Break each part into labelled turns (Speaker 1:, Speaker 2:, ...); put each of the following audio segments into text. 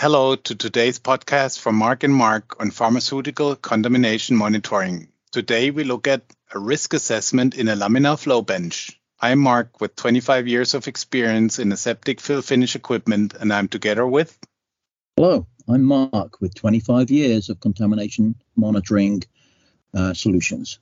Speaker 1: Hello to today's podcast from Marc and Mark on pharmaceutical contamination monitoring. Today we look at a risk assessment in a laminar flow bench. I'm Marc with 25 years of experience in aseptic fill finish equipment, and I'm together with.
Speaker 2: Hello, I'm Mark with 25 years of contamination monitoring uh, solutions.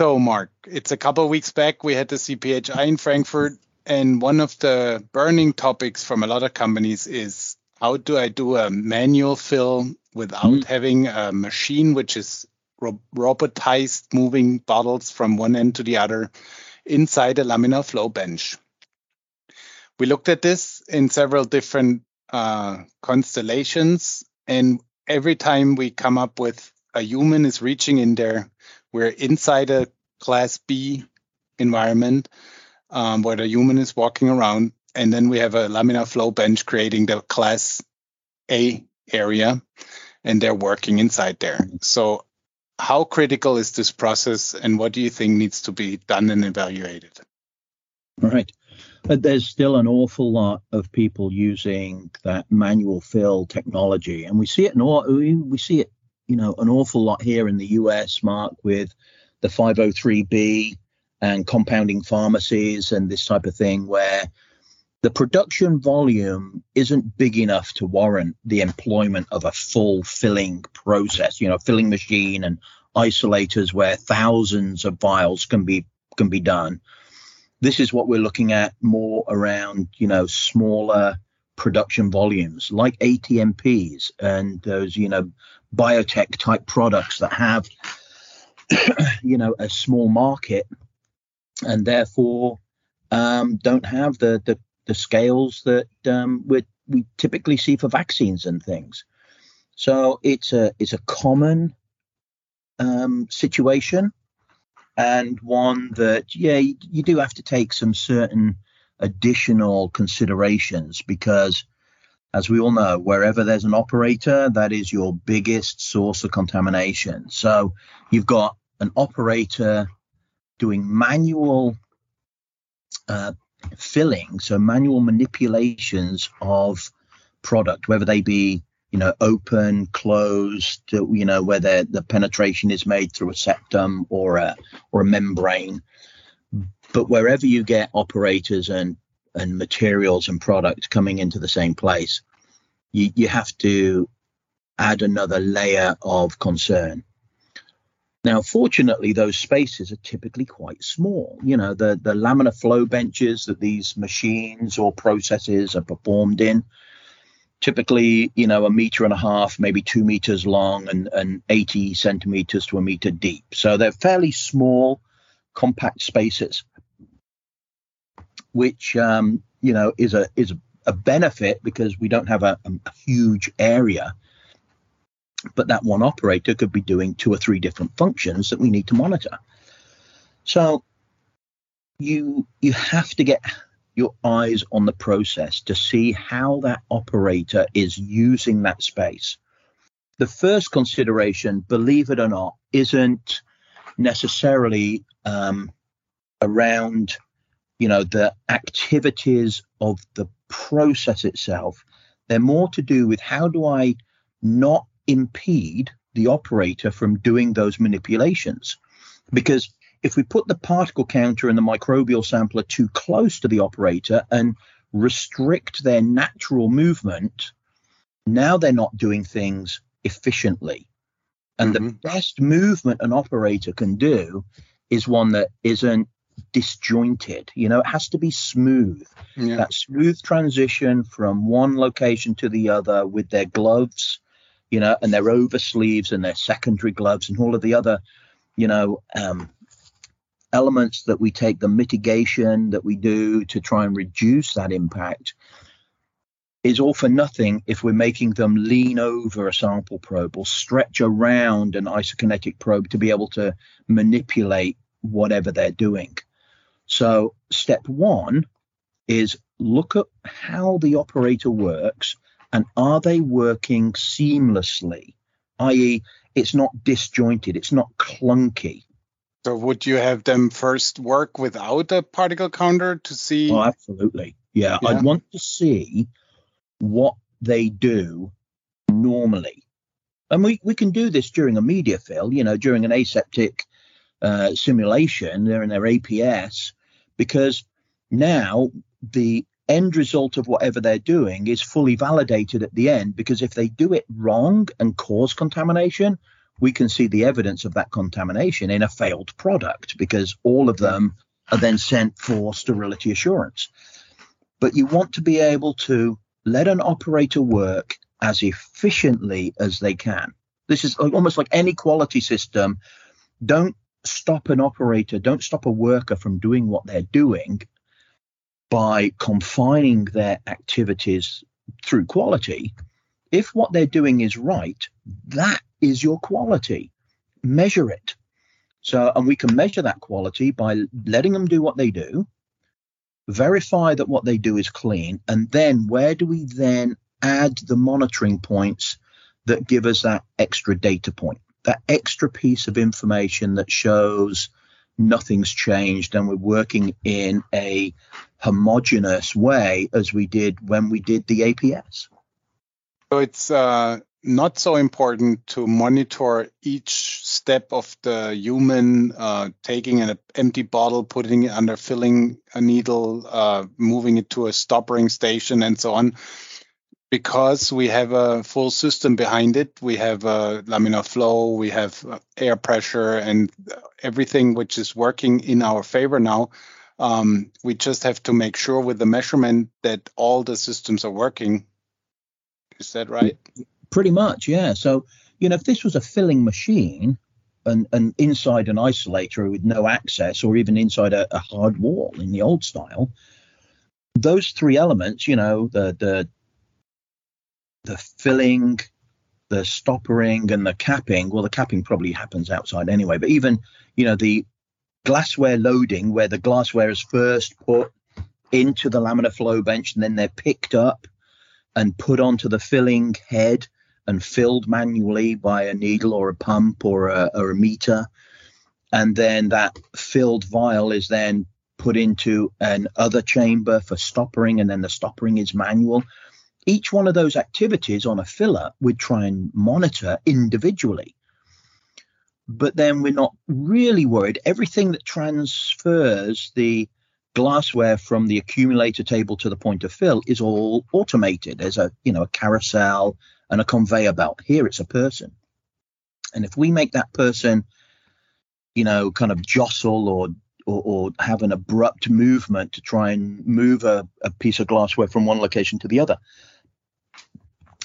Speaker 1: So, Mark, it's a couple of weeks back we had the CPHI in Frankfurt, and one of the burning topics from a lot of companies is how do I do a manual fill without mm. having a machine which is ro- robotized moving bottles from one end to the other inside a laminar flow bench? We looked at this in several different uh, constellations, and every time we come up with a human is reaching in there, we're inside a class B environment um, where the human is walking around and then we have a laminar flow bench creating the class A area, and they're working inside there. So, how critical is this process, and what do you think needs to be done and evaluated?
Speaker 2: Right. But there's still an awful lot of people using that manual fill technology, and we see it in all, we see it, you know, an awful lot here in the U.S. Marc with the 503b and compounding pharmacies and this type of thing, where the production volume isn't big enough to warrant the employment of a full filling process, you know, filling machine and isolators where thousands of vials can be can be done. This is what we're looking at more around, you know, smaller production volumes like ATMPs and those, you know, biotech type products that have, you know, a small market and therefore um, don't have the, the the scales that um, we we typically see for vaccines and things. So it's a it's a common um, situation and one that yeah you, you do have to take some certain additional considerations because as we all know wherever there's an operator that is your biggest source of contamination so you've got an operator doing manual uh, filling, so manual manipulations of product, whether they be you know open, closed, you know whether the penetration is made through a septum or a or a membrane. But wherever you get operators and and materials and products coming into the same place, you, you have to add another layer of concern. Now, fortunately, those spaces are typically quite small. You know, the, the laminar flow benches that these machines or processes are performed in, typically, you know, a meter and a half, maybe two meters long and, and 80 centimeters to a meter deep. So they're fairly small, compact spaces, which, um, you know, is a, is a benefit because we don't have a, a huge area but that one operator could be doing two or three different functions that we need to monitor. So you you have to get your eyes on the process to see how that operator is using that space. The first consideration, believe it or not, isn't necessarily um, around you know the activities of the process itself. They're more to do with how do I not impede the operator from doing those manipulations. Because if we put the particle counter and the microbial sampler too close to the operator and restrict their natural movement, now they're not doing things efficiently. And mm-hmm. the best movement an operator can do is one that isn't disjointed. You know, it has to be smooth. Yeah. That smooth transition from one location to the other with their gloves you know, and their over sleeves and their secondary gloves and all of the other, you know, um, elements that we take, the mitigation that we do to try and reduce that impact is all for nothing if we're making them lean over a sample probe or stretch around an isokinetic probe to be able to manipulate whatever they're doing. So, step one is look at how the operator works and are they working seamlessly? I.e., it's not disjointed, it's not clunky.
Speaker 1: So would you have them first work without a particle counter to see?
Speaker 2: Oh, absolutely. Yeah, yeah. I'd want to see what they do normally. And we, we can do this during a media fill, you know, during an aseptic uh, simulation, they're in their APS, because now the end result of whatever they're doing is fully validated at the end. Because if they do it wrong and cause contamination, we can see the evidence of that contamination in a failed product because all of them are then sent for sterility assurance. But you want to be able to let an operator work as efficiently as they can. This is almost like any quality system. Don't stop an operator, don't stop a worker from doing what they're doing by confining their activities through quality. If what they're doing is right, that is your quality. Measure it. So, and we can measure that quality by letting them do what they do, verify that what they do is clean, and then where do we then add the monitoring points that give us that extra data point, that extra piece of information that shows nothing's changed and we're working in a homogenous way as we did when we did the APS.
Speaker 1: So it's uh, not so important to monitor each step of the human uh, taking an empty bottle, putting it under, filling a needle, uh, moving it to a stoppering station, and so on because we have a full system behind it, we have a laminar flow, we have air pressure, and everything which is working in our favor now. Um, we just have to make sure with the measurement that all the systems are working. Is that right?
Speaker 2: Pretty much, yeah. So, you know, if this was a filling machine and, and inside an isolator with no access or even inside a, a hard wall in the old style, those three elements, you know, the the the filling, the stoppering, and the capping. Well, the capping probably happens outside anyway, but even you know the glassware loading, where the glassware is first put into the laminar flow bench and then they're picked up and put onto the filling head and filled manually by a needle or a pump or a, or a meter. And then that filled vial is then put into an other chamber for stoppering, and then the stoppering is manual each one of those activities on a filler we'd try and monitor individually. But then we're not really worried. Everything that transfers the glassware from the accumulator table to the point of fill is all automated. There's a you know a carousel and a conveyor belt. Here it's a person. And if we make that person, you know, kind of jostle or or, or, have an abrupt movement to try and move a, a, piece of glassware from one location to the other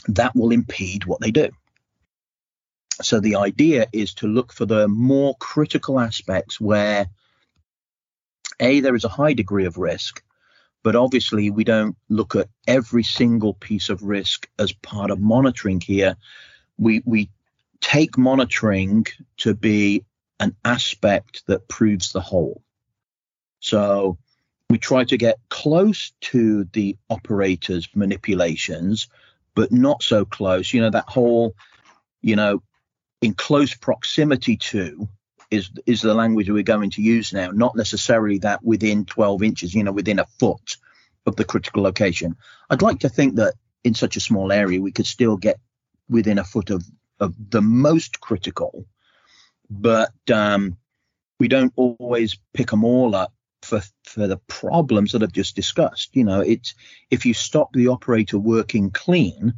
Speaker 2: that will impede what they do. So the idea is to look for the more critical aspects where a there is a high degree of risk, but obviously we don't look at every single piece of risk as part of monitoring here. We we take monitoring to be an aspect that proves the whole. So we try to get close to the operator's manipulations but not so close. You know, that whole, you know, in close proximity to is is the language we're going to use now, not necessarily that within 12 inches, you know, within a foot of the critical location. I'd like to think that in such a small area we could still get within a foot of, of the most critical, but um, we don't always pick them all up for for the problems that I've just discussed. You know, it's if you stop the operator working clean,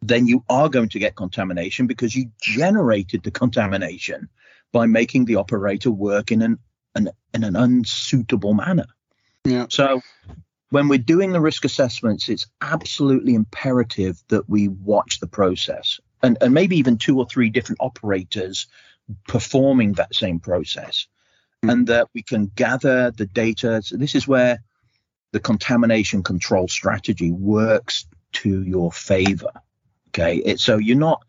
Speaker 2: then you are going to get contamination because you generated the contamination by making the operator work in an, an in an unsuitable manner.
Speaker 1: Yeah.
Speaker 2: So when we're doing the risk assessments, it's absolutely imperative that we watch the process and, and maybe even two or three different operators performing that same process Hmm. and that we can gather the data. So this is where the contamination control strategy works to your favor. Okay, it, so you're not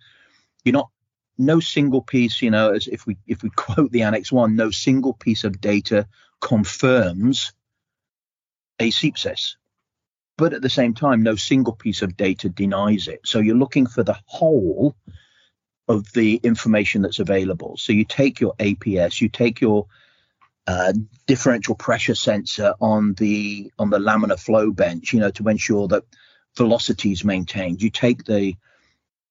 Speaker 2: you're not no single piece. You know, as if we if we quote the Annex One, no single piece of data confirms asepsis. But at the same time, no single piece of data denies it. So you're looking for the whole of the information that's available. So you take your APS, you take your uh, differential pressure sensor on the on the laminar flow bench, you know, to ensure that velocity is maintained. You take the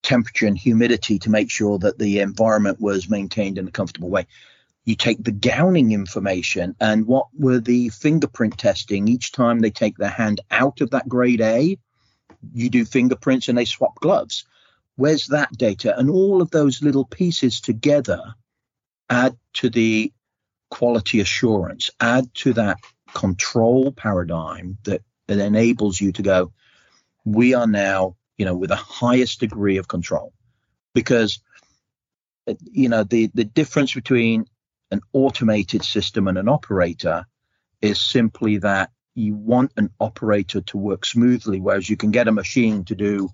Speaker 2: temperature and humidity to make sure that the environment was maintained in a comfortable way. You take the gowning information and what were the fingerprint testing each time they take their hand out of that grade A, you do fingerprints and they swap gloves. Where's that data? And all of those little pieces together add to the quality assurance, add to that control paradigm that, that enables you to go, we are now, you know, with the highest degree of control. Because, you know, the, the difference between an automated system and an operator is simply that you want an operator to work smoothly, whereas you can get a machine to do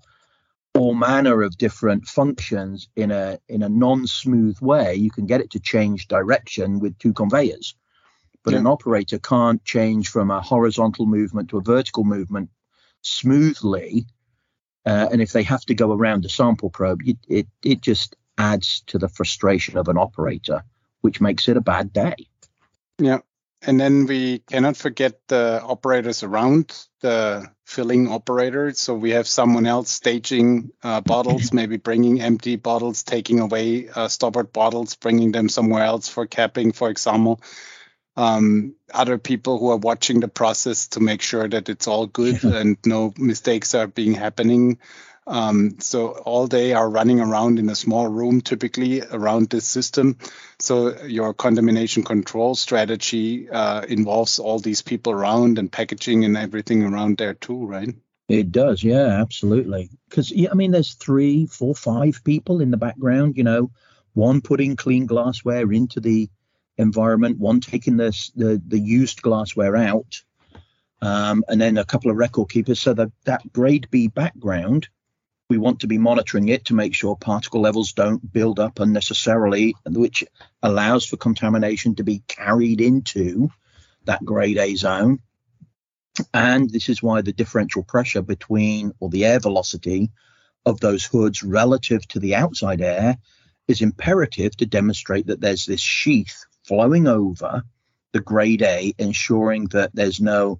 Speaker 2: all manner of different functions in a in a non-smooth way. You can get it to change direction with two conveyors, but yeah. an operator can't change from a horizontal movement to a vertical movement smoothly. Uh, and if they have to go around a sample probe, it, it it just adds to the frustration of an operator, which makes it a bad day.
Speaker 1: Yeah. And then we cannot forget the operators around the filling operator. So we have someone else staging uh, bottles, maybe bringing empty bottles, taking away uh, stoppered bottles, bringing them somewhere else for capping, for example. Um, other people who are watching the process to make sure that it's all good and no mistakes are being happening. Um, so all day are running around in a small room, typically around this system. So your contamination control strategy uh, involves all these people around and packaging and everything around there too, right?
Speaker 2: It does, yeah, absolutely. Because yeah, I mean, there's three, four, five people in the background. You know, one putting clean glassware into the environment, one taking the the, the used glassware out, um, and then a couple of record keepers. So that that grade B background we want to be monitoring it to make sure particle levels don't build up unnecessarily, which allows for contamination to be carried into that grade A zone. And this is why the differential pressure between, or the air velocity of those hoods relative to the outside air is imperative to demonstrate that there's this sheath flowing over the grade A, ensuring that there's no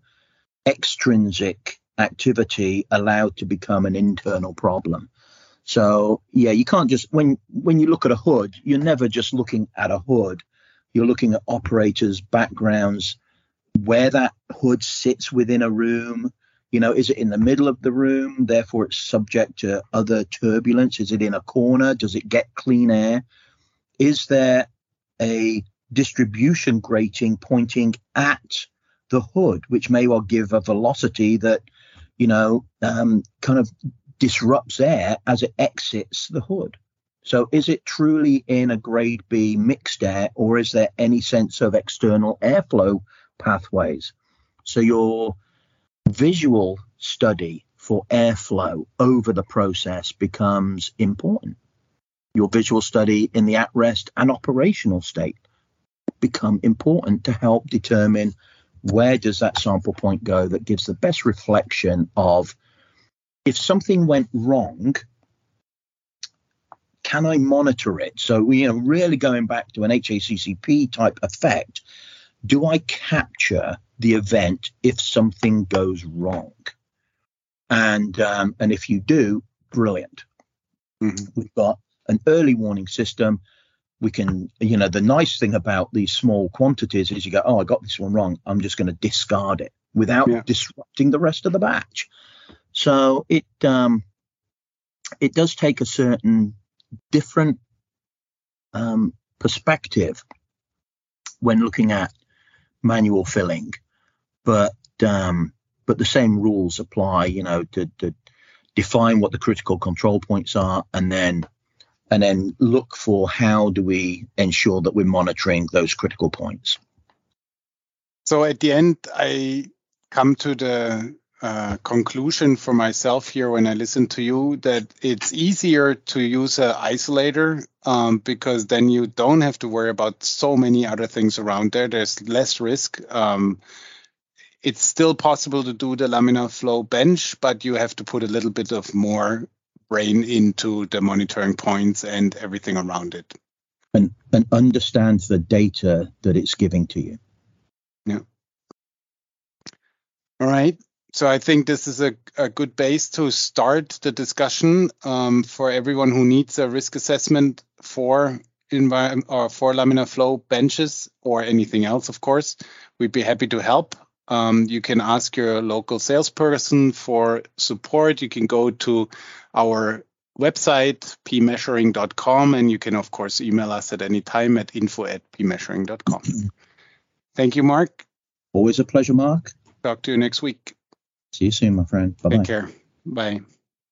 Speaker 2: extrinsic activity allowed to become an internal problem. So yeah, you can't just when when you look at a hood, you're never just looking at a hood. You're looking at operators' backgrounds, where that hood sits within a room. You know, is it in the middle of the room? Therefore, it's subject to other turbulence. Is it in a corner? Does it get clean air? Is there a distribution grating pointing at the hood, which may well give a velocity that you know, um, kind of disrupts air as it exits the hood. So is it truly in a grade B mixed air or is there any sense of external airflow pathways? So your visual study for airflow over the process becomes important. Your visual study in the at rest and operational state become important to help determine where does that sample point go that gives the best reflection of if something went wrong can i monitor it? So you know really going back to an haccp type effect do i capture the event if something goes wrong? And um, and if you do brilliant. Mm-hmm. we've got an early warning system we can, you know, the nice thing about these small quantities is you go, oh, I got this one wrong. I'm just going to discard it without yeah. disrupting the rest of the batch. So it um, it does take a certain different um, perspective when looking at manual filling, but um, but the same rules apply, you know, to, to define what the critical control points are and then and then look for how do we ensure that we're monitoring those critical points.
Speaker 1: So at the end, I come to the uh, conclusion for myself here when I listen to you that it's easier to use an isolator um, because then you don't have to worry about so many other things around there. There's less risk. Um, it's still possible to do the laminar flow bench, but you have to put a little bit of more brain into the monitoring points and everything around it.
Speaker 2: And, and understands the data that it's giving to you.
Speaker 1: Yeah. All right. so I think this is a, a good base to start the discussion um, for everyone who needs a risk assessment for environment or for laminar flow benches or anything else. Of course, we'd be happy to help. Um, you can ask your local salesperson for support. You can go to our website pmeasuring.com and you can of course email us at any time at info at pmeasuring.com. Thank you, Mark.
Speaker 2: Always a pleasure, Mark.
Speaker 1: Talk to you next week.
Speaker 2: See you soon, my friend. Bye
Speaker 1: Take care. Bye.